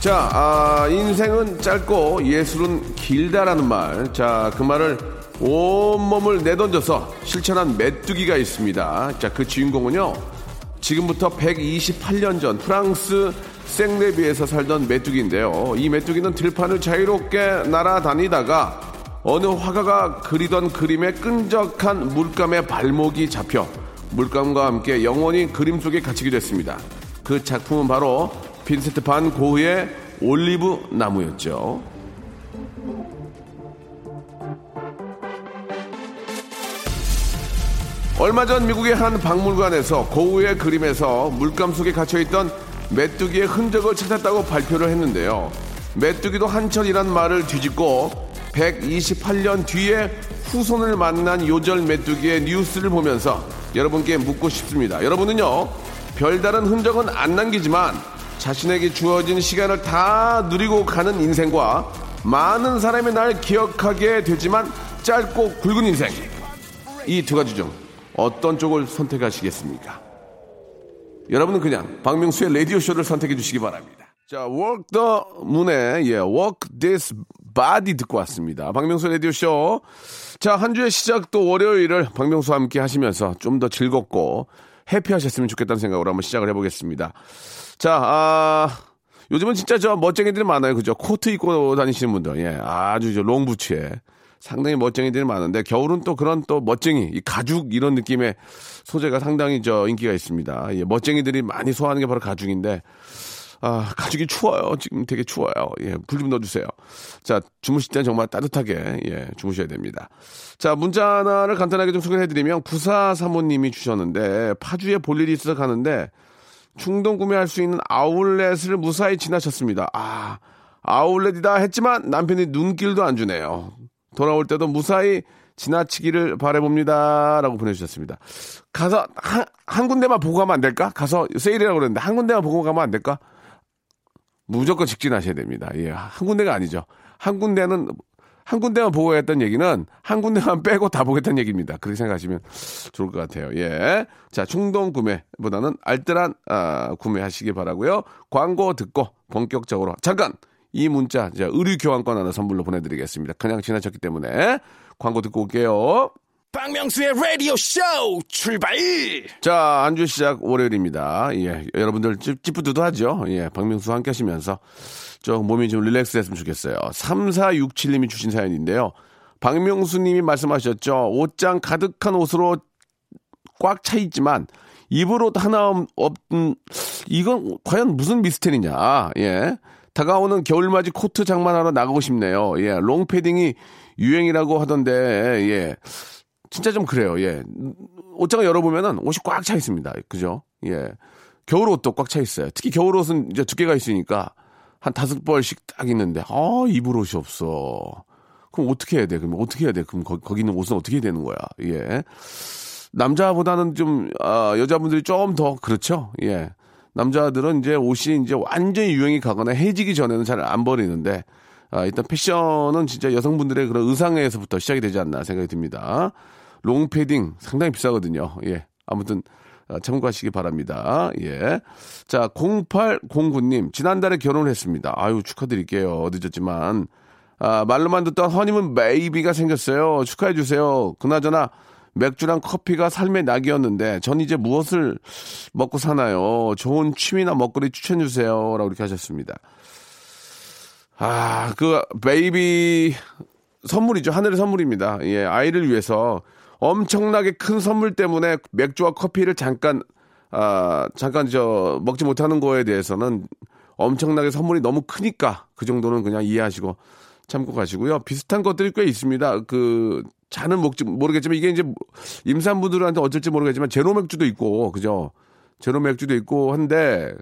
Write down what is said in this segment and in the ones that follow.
자 아, 인생은 짧고 예술은 길다라는 말 자 그 말을 온몸을 내던져서 실천한 메뚜기가 있습니다 자 그 주인공은요 지금부터 128년 전 프랑스 생레비에서 살던 메뚜기인데요. 이 메뚜기는 들판을 자유롭게 날아다니다가 어느 화가가 그리던 그림의 끈적한 물감의 발목이 잡혀 물감과 함께 영원히 그림 속에 갇히게 됐습니다. 그 작품은 바로 빈센트 반 고흐의 올리브 나무였죠. 얼마 전 미국의 한 박물관에서 고흐의 그림에서 물감 속에 갇혀있던 메뚜기의 흔적을 찾았다고 발표를 했는데요. 메뚜기도 한철이란 말을 뒤집고 128년 뒤에 후손을 만난 요절 메뚜기의 뉴스를 보면서 여러분께 묻고 싶습니다. 여러분은요, 별다른 흔적은 안 남기지만 자신에게 주어진 시간을 다 누리고 가는 인생과 많은 사람이 날 기억하게 되지만 짧고 굵은 인생. 이 두 가지 중 어떤 쪽을 선택하시겠습니까? 여러분은 그냥 박명수의 라디오쇼를 선택해 주시기 바랍니다. 자, Work the Moon의 예, Work This Body 듣고 왔습니다. 박명수 라디오쇼. 자, 한 주의 시작 도 월요일을 박명수와 함께 하시면서 좀 더 즐겁고 해피하셨으면 좋겠다는 생각으로 한번 시작을 해보겠습니다. 자, 아, 요즘은 진짜 저 멋쟁이들이 많아요. 그죠? 코트 입고 다니시는 분들. 예, 아주 저 롱부츠에. 상당히 멋쟁이들이 많은데 겨울은 또 그런 또 멋쟁이, 이 가죽 이런 느낌의 소재가 상당히 저 인기가 있습니다. 예, 멋쟁이들이 많이 소화하는 게 바로 가죽인데 아, 가죽이 추워요. 지금 되게 추워요. 예, 불 좀 넣어주세요. 자, 주무실 땐 정말 따뜻하게, 예, 주무셔야 됩니다. 자, 문자 하나를 간단하게 좀 소개해드리면, 구사 사모님이 주셨는데, 파주에 볼 일이 있어서 가는데, 충동 구매할 수 있는 아울렛을 무사히 지나쳤습니다. 아, 아울렛이다 했지만 남편이 눈길도 안 주네요. 돌아올 때도 무사히 지나치기를 바래봅니다. 라고 보내주셨습니다. 가서 한, 한 군데만 보고 가면 안 될까? 가서 세일이라고 그랬는데 한 군데만 보고 가면 안 될까? 무조건 직진하셔야 됩니다. 예, 한 군데가 아니죠. 한 군데는 한 군데만 보고 했던 얘기는 한 군데만 빼고 다 보겠다는 얘기입니다. 그렇게 생각하시면 좋을 것 같아요. 예. 자, 충동 구매보다는 알뜰한 아, 구매하시기 바라고요. 광고 듣고 본격적으로 잠깐 이 문자 자, 의류 교환권 하나 선물로 보내드리겠습니다. 그냥 지나쳤기 때문에 광고 듣고 올게요. 박명수의 라디오 쇼 출발! 자, 안주 시작 월요일입니다. 예, 여러분들 찌, 찌뿌드도 하죠. 예, 박명수와 함께 하시면서 좀 몸이 좀 relax 했으면 좋겠어요. 3467님이 주신 사연인데요. 박명수님이 말씀하셨죠. 옷장 가득한 옷으로 꽉 차 있지만 입을 옷 하나 없는 이건 과연 무슨 미스테리냐? 예. 다가오는 겨울맞이 코트 장만하러 나가고 싶네요. 예. 롱패딩이 유행이라고 하던데 예. 진짜 좀 그래요. 예. 옷장을 열어보면은 옷이 꽉 차 있습니다. 그죠? 예. 겨울 옷도 꽉 차 있어요. 특히 겨울 옷은 이제 두께가 있으니까 한 다섯 벌씩 딱 있는데, 아, 입을 옷이 없어. 그럼 어떻게 해야 돼? 그럼 어떻게 해야 돼? 그럼 거, 기 있는 옷은 어떻게 되는 거야? 예. 남자보다는 좀, 아, 여자분들이 좀 더 그렇죠? 예. 남자들은 이제 옷이 이제 완전히 유행이 가거나 해지기 전에는 잘 안 버리는데, 아, 일단 패션은 진짜 여성분들의 그런 의상에서부터 시작이 되지 않나 생각이 듭니다. 롱패딩 상당히 비싸거든요. 예. 아무튼 아, 참고하시기 바랍니다. 예. 자, 0809님, 지난달에 결혼을 했습니다. 아유, 축하드릴게요. 늦었지만. 아, 말로만 듣던 허니문 베이비가 생겼어요. 축하해주세요. 그나저나, 맥주랑 커피가 삶의 낙이었는데, 전 이제 무엇을 먹고 사나요? 좋은 취미나 먹거리 추천해주세요. 라고 이렇게 하셨습니다. 아, 그, 베이비 선물이죠. 하늘의 선물입니다. 예, 아이를 위해서 엄청나게 큰 선물 때문에 맥주와 커피를 잠깐 아 잠깐 저 먹지 못하는 거에 대해서는 엄청나게 선물이 너무 크니까 그 정도는 그냥 이해하시고 참고 가시고요. 비슷한 것들이 꽤 있습니다. 그 자는 먹지 모르겠지만 이게 이제 임산부들한테 어쩔지 모르겠지만 제로 맥주도 있고 그죠? 제로 맥주도 있고 한데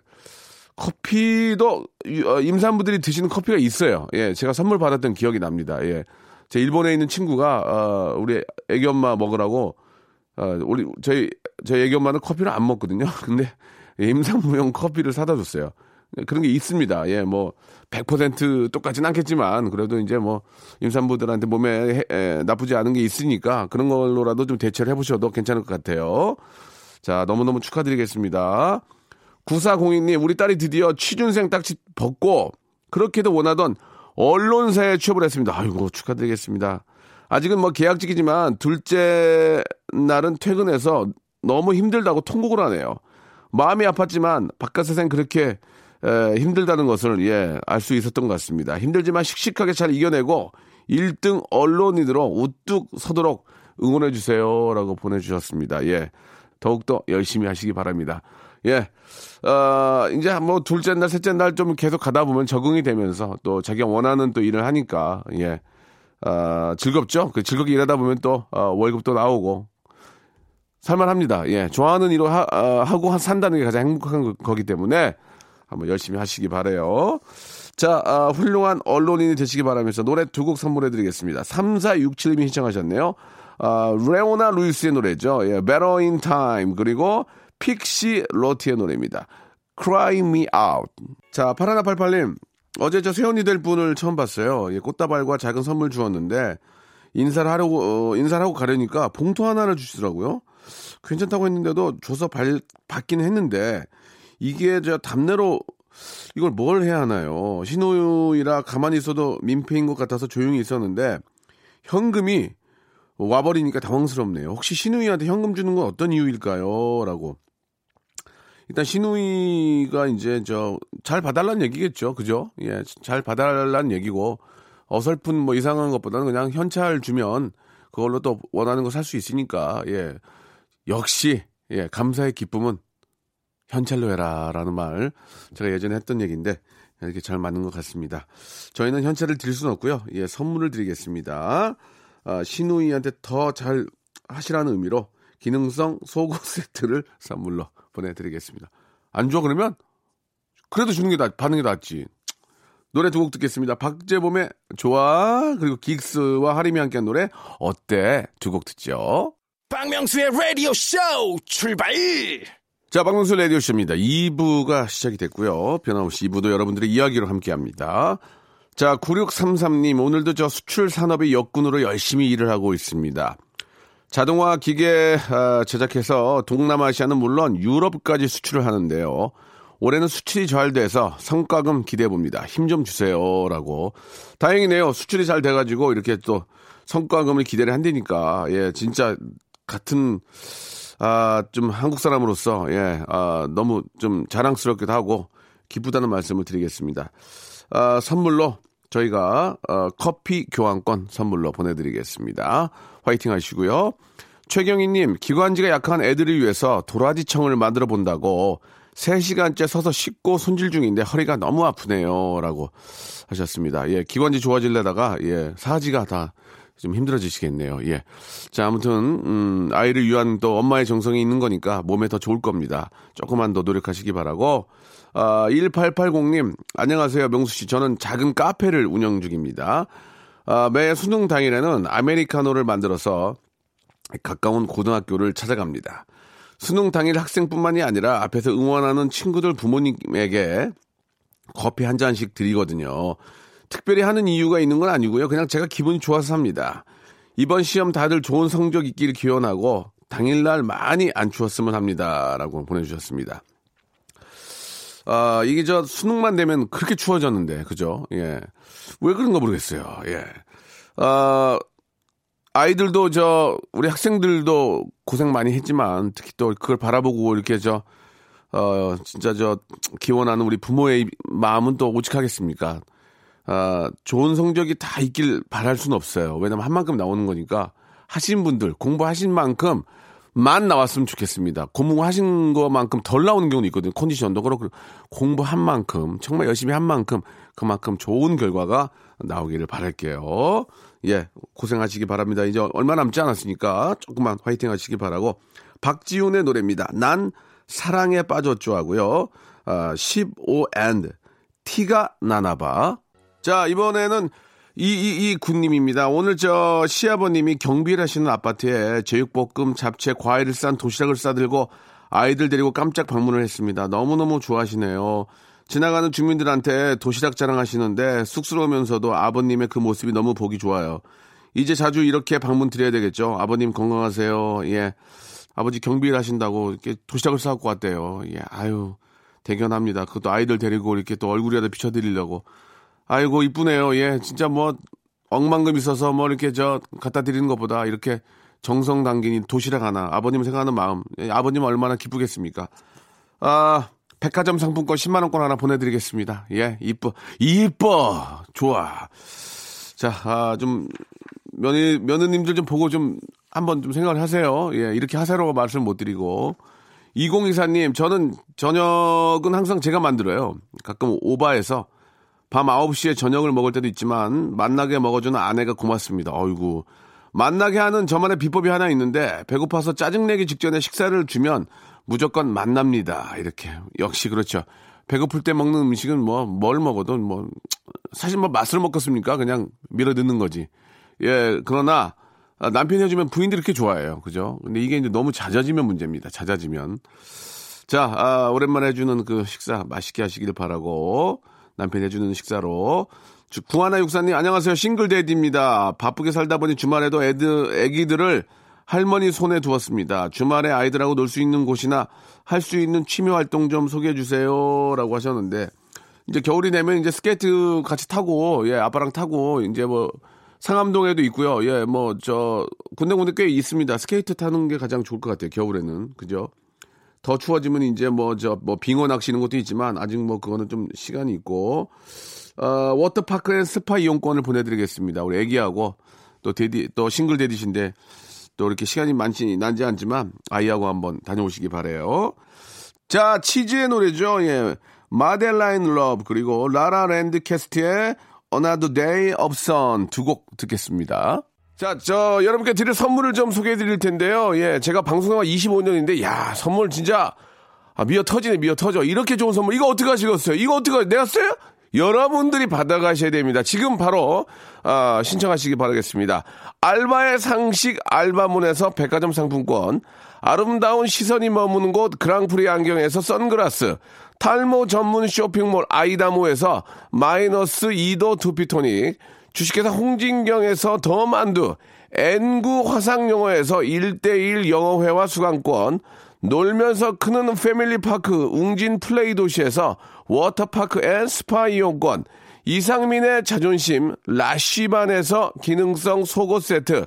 커피도 어, 임산부들이 드시는 커피가 있어요. 예, 제가 선물 받았던 기억이 납니다. 예, 제 일본에 있는 친구가 어, 우리 애기 엄마 먹으라고 어, 우리 저희 저희 애기 엄마는 커피를 안 먹거든요. 근데 임산부용 커피를 사다 줬어요. 그런 게 있습니다. 예, 뭐, 100% 똑같진 않겠지만, 그래도 이제 뭐, 임산부들한테 몸에 해, 에, 나쁘지 않은 게 있으니까, 그런 걸로라도 좀 대처를 해보셔도 괜찮을 것 같아요. 자, 너무너무 축하드리겠습니다. 9402님, 우리 딸이 드디어 취준생 딱지 벗고, 그렇게도 원하던 언론사에 취업을 했습니다. 아이고, 축하드리겠습니다. 아직은 뭐 계약직이지만, 둘째 날은 퇴근해서 너무 힘들다고 통곡을 하네요. 마음이 아팠지만, 바깥 세상 그렇게 에, 힘들다는 것을 예, 알 수 있었던 것 같습니다. 힘들지만 씩씩하게 잘 이겨내고 1등 언론인으로 우뚝 서도록 응원해 주세요라고 보내 주셨습니다. 예, 더욱더 열심히 하시기 바랍니다. 예, 어, 이제 뭐 둘째 날, 셋째 날 좀 계속 가다 보면 적응이 되면서 또 자기가 원하는 또 일을 하니까 예, 어, 즐겁죠. 그 즐겁게 일하다 보면 또 어, 월급도 나오고 살만합니다. 예, 좋아하는 일을 하, 어, 하고 산다는 게 가장 행복한 거기 때문에 한번 열심히 하시기 바래요. 자, 아, 훌륭한 언론인이 되시기 바라면서 노래 두 곡 선물해 드리겠습니다. 3467님이 신청하셨네요. 아, 레오나 루이스의 노래죠. 예, Better in Time. 그리고 픽시 로티의 노래입니다. Cry Me Out. 자, 파라나팔팔님. 어제 저 세연이 될 분을 처음 봤어요. 예, 꽃다발과 작은 선물 주었는데, 인사를 하려고, 어, 인사를 하고 가려니까 봉투 하나를 주시더라고요. 괜찮다고 했는데도 줘서 발, 받긴 했는데, 이게 저 답내로 이걸 뭘 해야 하나요? 신호이라 가만히 있어도 민폐인 것 같아서 조용히 있었는데 현금이 와버리니까 당황스럽네요. 혹시 신우이한테 현금 주는 건 어떤 이유일까요? 라고. 일단 신우이가 이제 저 잘 봐달란 얘기겠죠. 그죠? 예, 잘 봐달란 얘기고 어설픈 뭐 이상한 것보다는 그냥 현찰 주면 그걸로 또 원하는 거 살 수 있으니까 예. 역시 예, 감사의 기쁨은 현찰로 해라라는 말 제가 예전에 했던 얘기인데 이렇게 잘 맞는 것 같습니다. 저희는 현찰을 드릴 수는 없고요. 예, 선물을 드리겠습니다. 아, 신우이한테 더 잘 하시라는 의미로 기능성 속옷 세트를 선물로 보내드리겠습니다. 안줘 그러면 그래도 주는 게 나, 받는 게 낫지. 노래 두 곡 듣겠습니다. 박재범의 좋아 그리고 긱스와 하림이 함께한 노래 어때 두 곡 듣죠. 박명수의 라디오 쇼 출발! 자, 박명수 라디오 쇼입니다. 2부가 시작이 됐고요. 변함없이 2부도 여러분들의 이야기로 함께 합니다. 자, 9633님, 오늘도 저 수출 산업의 역군으로 열심히 일을 하고 있습니다. 자동화 기계 아, 제작해서 동남아시아는 물론 유럽까지 수출을 하는데요. 올해는 수출이 잘 돼서 성과금 기대해 봅니다. 힘 좀 주세요. 라고. 다행이네요. 수출이 잘 돼가지고 이렇게 또 성과금을 기대를 한다니까. 예, 진짜 같은 아, 좀 한국 사람으로서, 예, 아, 너무 좀 자랑스럽기도 하고, 기쁘다는 말씀을 드리겠습니다. 아, 선물로 저희가, 어, 커피 교환권 선물로 보내드리겠습니다. 화이팅 하시고요. 최경희님, 기관지가 약한 애들을 위해서 도라지청을 만들어 본다고 3시간째 서서 씻고 손질 중인데 허리가 너무 아프네요. 라고 하셨습니다. 예, 기관지 좋아질래다가, 예, 사지가 다 좀 힘들어지시겠네요. 예. 자, 아무튼, 음, 아이를 위한 또 엄마의 정성이 있는 거니까 몸에 더 좋을 겁니다. 조금만 더 노력하시기 바라고. 아, 1880님, 안녕하세요. 명수 씨. 저는 작은 카페를 운영 중입니다. 아, 매 수능 당일에는 아메리카노를 만들어서 가까운 고등학교를 찾아갑니다. 수능 당일 학생뿐만이 아니라 앞에서 응원하는 친구들 부모님에게 커피 한 잔씩 드리거든요. 특별히 하는 이유가 있는 건 아니고요. 그냥 제가 기분이 좋아서 삽니다. 이번 시험 다들 좋은 성적 있기를 기원하고 당일날 많이 안 추웠으면 합니다. 라고 보내주셨습니다. 아, 이게 저 수능만 되면 그렇게 추워졌는데, 그죠? 예. 왜 그런가 모르겠어요. 예. 아, 아이들도 저, 우리 학생들도 고생 많이 했지만, 특히 또 그걸 바라보고 이렇게 저, 어, 진짜 저, 기원하는 우리 부모의 마음은 또 오직하겠습니까? 아, 좋은 성적이 다 있길 바랄 수는 없어요. 왜냐면 한 만큼 나오는 거니까 하신 분들 공부하신 만큼 만 나왔으면 좋겠습니다. 공부하신 것만큼 덜 나오는 경우도 있거든요. 컨디션도 그렇고 공부한 만큼 정말 열심히 한 만큼 그만큼 좋은 결과가 나오기를 바랄게요. 예, 고생하시기 바랍니다. 이제 얼마 남지 않았으니까 조금만 화이팅 하시기 바라고 박지훈의 노래입니다. 난 사랑에 빠졌죠 하고요. 아, 15 and 티가 나나봐. 자, 이번에는 이이이 군님입니다. 오늘 저 시아버님이 경비를 하시는 아파트에 제육볶음, 잡채, 과일을 싼 도시락을 싸들고 아이들 데리고 깜짝 방문을 했습니다. 너무너무 좋아하시네요. 지나가는 주민들한테 도시락 자랑하시는데 쑥스러우면서도 아버님의 그 모습이 너무 보기 좋아요. 이제 자주 이렇게 방문 드려야 되겠죠. 아버님 건강하세요. 예. 아버지 경비를 하신다고 이렇게 도시락을 싸갖고 왔대요. 예. 아유. 대견합니다. 그것도 아이들 데리고 이렇게 또 얼굴이라도 비춰드리려고. 아이고, 이쁘네요. 예. 진짜 뭐, 억만금 있어서 뭐 이렇게 저 갖다 드리는 것보다 이렇게 정성 담긴 도시락 하나, 아버님 생각하는 마음, 예, 아버님 얼마나 기쁘겠습니까? 아, 백화점 상품권 10만 원권 하나 보내드리겠습니다. 예, 이뻐. 이뻐! 좋아. 자, 아, 좀, 며느, 며느님들 좀 보고 좀 한번 좀 생각을 하세요. 예, 이렇게 하세요라고 말씀 못 드리고. 2024님, 저는 저녁은 항상 제가 만들어요. 가끔 오바해서 밤 9시에 저녁을 먹을 때도 있지만 만나게 먹어주는 아내가 고맙습니다. 어이구. 만나게 하는 저만의 비법이 하나 있는데 배고파서 짜증내기 직전에 식사를 주면 무조건 만납니다. 이렇게. 역시 그렇죠. 배고플 때 먹는 음식은 뭐, 뭘 먹어도 뭐, 사실 뭐 맛을 먹겠습니까? 그냥 밀어 넣는 거지. 예, 그러나 남편이 해주면 부인들이 그렇게 좋아해요. 그죠? 근데 이게 이제 너무 잦아지면 문제입니다. 잦아지면. 자, 아, 오랜만에 해주는 그 식사 맛있게 하시길 바라고 남편이 해주는 식사로 구하나 육사님 안녕하세요 싱글데디입니다. 바쁘게 살다 보니 주말에도 애들 애기들을 할머니 손에 두었습니다. 주말에 아이들하고 놀 수 있는 곳이나 할 수 있는 취미 활동 좀 소개해 주세요라고 하셨는데 이제 겨울이 되면 이제 스케이트 같이 타고 예 아빠랑 타고 이제 뭐 상암동에도 있고요. 예 뭐 저 군데군데 꽤 있습니다. 스케이트 타는 게 가장 좋을 것 같아요. 겨울에는 그죠? 더 추워지면 이제 뭐저뭐 빙어 낚시는 것도 있지만 아직 뭐 그거는 좀 시간이 있고 어, 워터파크 and 스파 이용권을 보내드리겠습니다. 우리 애기하고 또 daddy 또 single daddy신데 또 이렇게 시간이 많지 난지 않지만 아이하고 한번 다녀오시기 바래요. 자 치즈의 노래죠. 예. Madeleine Love 그리고 라라랜드 cast의 Another Day of Sun 두 곡 듣겠습니다. 자, 저 여러분께 드릴 선물을 좀 소개해 드릴 텐데요. 예, 제가 방송한 25년인데 야, 선물 진짜 아, 미어 터지네, 미어 터져. 이렇게 좋은 선물 이거 어떻게 하시겠어요? 이거 어떻게 내가 써요? 여러분들이 받아가셔야 됩니다. 지금 바로 아, 신청하시기 바라겠습니다. 알바의 상식 알바문에서 백화점 상품권, 아름다운 시선이 머무는 곳 그랑프리 안경에서 선글라스, 탈모 전문 쇼핑몰 아이다모에서 마이너스 2도 두피토닉, 주식회사 홍진경에서 더 만두, N구 화상영어에서 1대1 영어회화 수강권, 놀면서 크는 패밀리파크 웅진 플레이 도시에서 워터파크 and 스파 이용권, 이상민의 자존심 라쉬반에서 기능성 속옷 세트,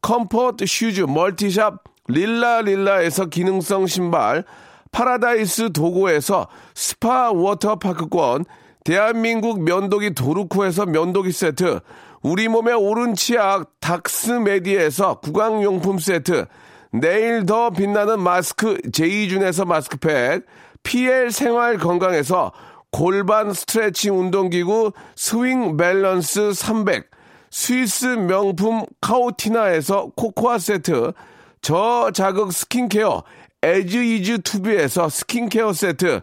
comfort shoes multi shop 릴라릴라에서 기능성 신발, 파라다이스 도고에서 스파 워터파크권, 대한민국 면도기 도루코에서 면도기 세트, 우리 몸에 옳은 치약 닥스메디에서 구강용품 세트, 내일 더 빛나는 마스크 제이준에서 마스크팩, PL 생활 건강에서 골반 스트레칭 운동기구 스윙 밸런스 300, 스위스 명품 카오티나에서 코코아 세트, 저자극 스킨케어 에즈이즈 투비에서 스킨케어 세트,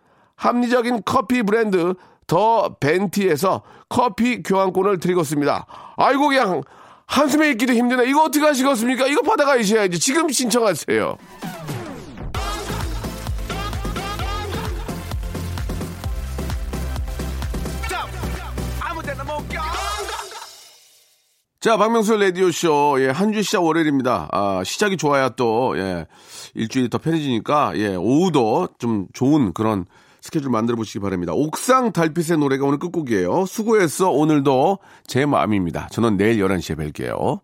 합리적인 커피 브랜드 더 벤티에서 커피 교환권을 드리고 있습니다. 아이고 그냥 한숨에 있기도 힘드네. 이거 어떻게 하시겠습니까? 이거 받아가셔야지. 지금 신청하세요. 자, 박명수 라디오쇼, 예, 한 주 시작 월요일입니다. 아, 시작이 좋아야 또, 예, 일주일이 더 편해지니까, 예, 오후도 좀 좋은 그런 스케줄 만들어 보시기 바랍니다. 옥상 달빛의 노래가 오늘 끝곡이에요. 수고했어. 오늘도 제 마음입니다. 저는 내일 11시에 뵐게요.